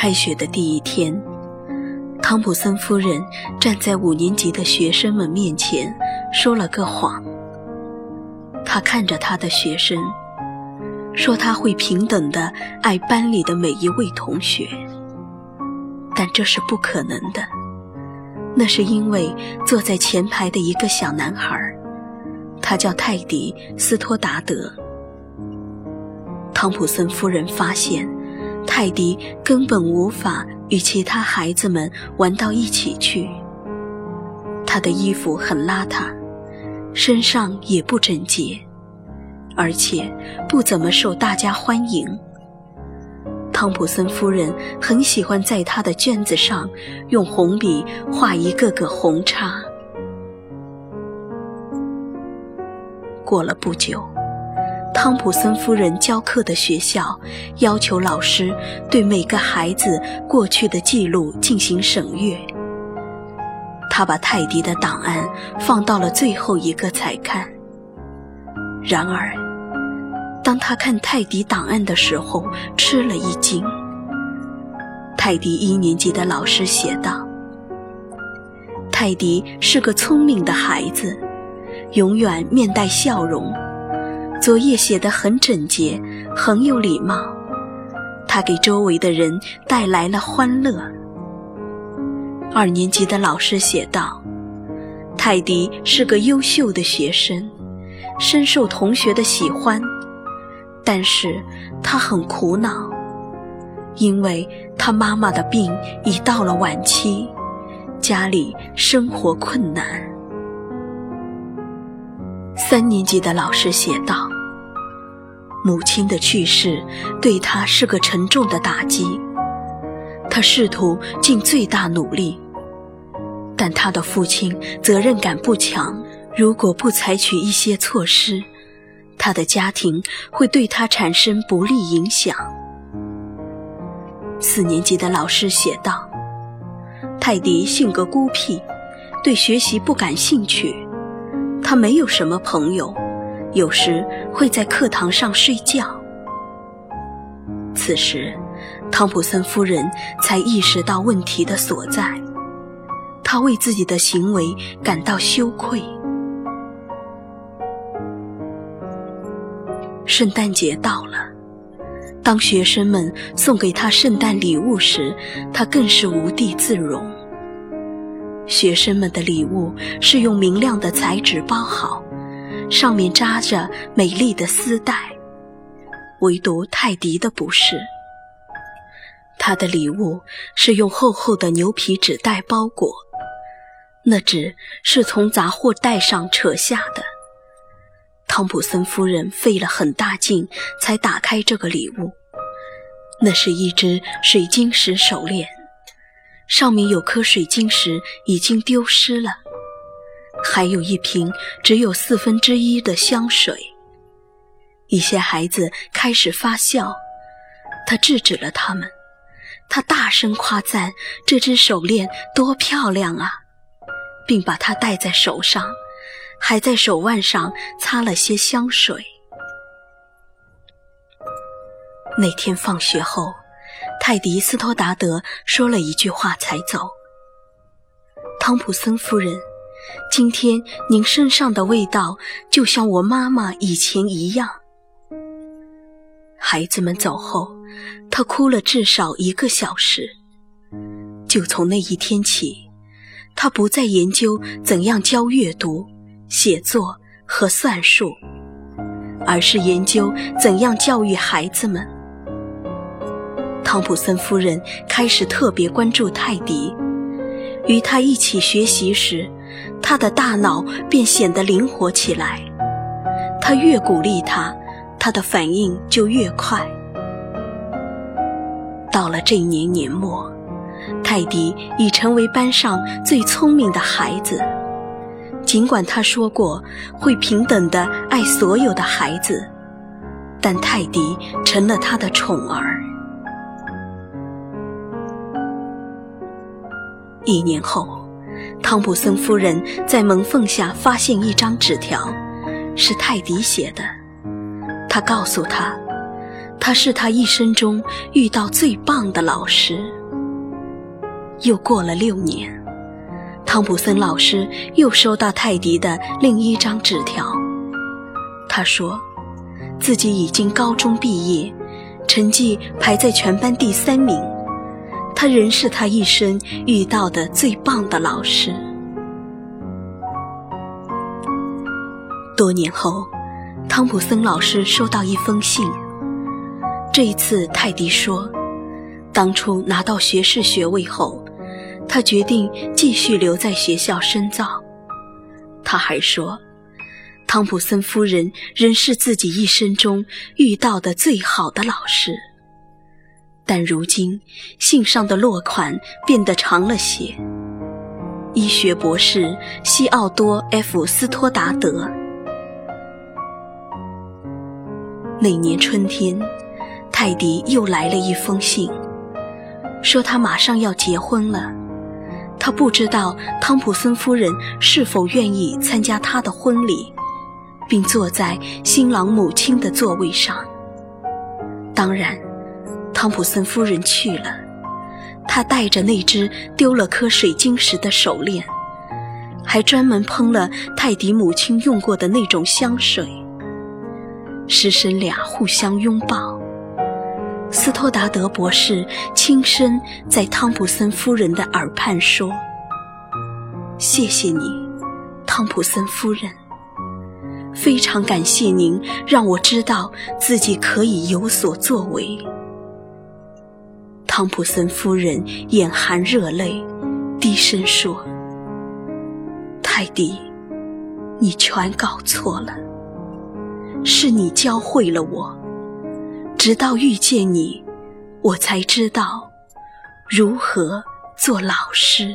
开学的第一天，汤普森夫人站在五年级的学生们面前，说了个谎。她看着她的学生，说她会平等的爱班里的每一位同学，但这是不可能的。那是因为坐在前排的一个小男孩，他叫泰迪·斯托达德。汤普森夫人发现。泰迪根本无法与其他孩子们玩到一起去。他的衣服很邋遢，身上也不整洁，而且不怎么受大家欢迎。汤普森夫人很喜欢在他的卷子上用红笔画一个个红叉。过了不久。汤普森夫人教课的学校要求老师对每个孩子过去的记录进行审阅。他把泰迪的档案放到了最后一个才看。然而，当他看泰迪档案的时候，吃了一惊。泰迪一年级的老师写道：“泰迪是个聪明的孩子，永远面带笑容。”作业写得很整洁，很有礼貌。他给周围的人带来了欢乐。二年级的老师写道：“泰迪是个优秀的学生，深受同学的喜欢。但是他很苦恼，因为他妈妈的病已到了晚期，家里生活困难。”三年级的老师写道：“母亲的去世对他是个沉重的打击，他试图尽最大努力，但他的父亲责任感不强。如果不采取一些措施，他的家庭会对他产生不利影响。”四年级的老师写道：“泰迪性格孤僻，对学习不感兴趣。”他没有什么朋友，有时会在课堂上睡觉。此时，汤普森夫人才意识到问题的所在，她为自己的行为感到羞愧。圣诞节到了，当学生们送给他圣诞礼物时，他更是无地自容。学生们的礼物是用明亮的彩纸包好，上面扎着美丽的丝带，唯独泰迪的不是。他的礼物是用厚厚的牛皮纸袋包裹，那纸是从杂货袋上扯下的。汤普森夫人费了很大劲才打开这个礼物，那是一只水晶石手链。上面有颗水晶石已经丢失了，还有一瓶只有四分之一的香水。一些孩子开始发笑，他制止了他们。他大声夸赞这只手链多漂亮啊，并把它戴在手上，还在手腕上擦了些香水。那天放学后。泰迪斯托达德说了一句话才走。汤普森夫人，今天您身上的味道就像我妈妈以前一样。孩子们走后，他哭了至少一个小时。就从那一天起，他不再研究怎样教阅读、写作和算术，而是研究怎样教育孩子们。汤普森夫人开始特别关注泰迪，与他一起学习时，他的大脑便显得灵活起来。他越鼓励他，他的反应就越快。到了这一年年末，泰迪已成为班上最聪明的孩子。尽管他说过会平等的爱所有的孩子，但泰迪成了他的宠儿。一年后，汤普森夫人在门缝下发现一张纸条，是泰迪写的。他告诉他，他是他一生中遇到最棒的老师。又过了六年，汤普森老师又收到泰迪的另一张纸条。他说，自己已经高中毕业，成绩排在全班第三名。他仍是他一生遇到的最棒的老师。多年后，汤普森老师收到一封信。这一次，泰迪说，当初拿到学士学位后，他决定继续留在学校深造。他还说，汤普森夫人仍是自己一生中遇到的最好的老师。但如今，信上的落款变得长了些。医学博士西奥多 ·F· 斯托达德。那年春天，泰迪又来了一封信，说他马上要结婚了。他不知道汤普森夫人是否愿意参加他的婚礼，并坐在新郎母亲的座位上。当然。汤普森夫人去了，她带着那只丢了颗水晶石的手链，还专门喷了泰迪母亲用过的那种香水。师生俩互相拥抱。斯托达德博士轻声在汤普森夫人的耳畔说：“谢谢你，汤普森夫人。非常感谢您让我知道自己可以有所作为。”汤普森夫人眼含热泪，低声说：“泰迪，你全搞错了。是你教会了我，直到遇见你，我才知道如何做老师。”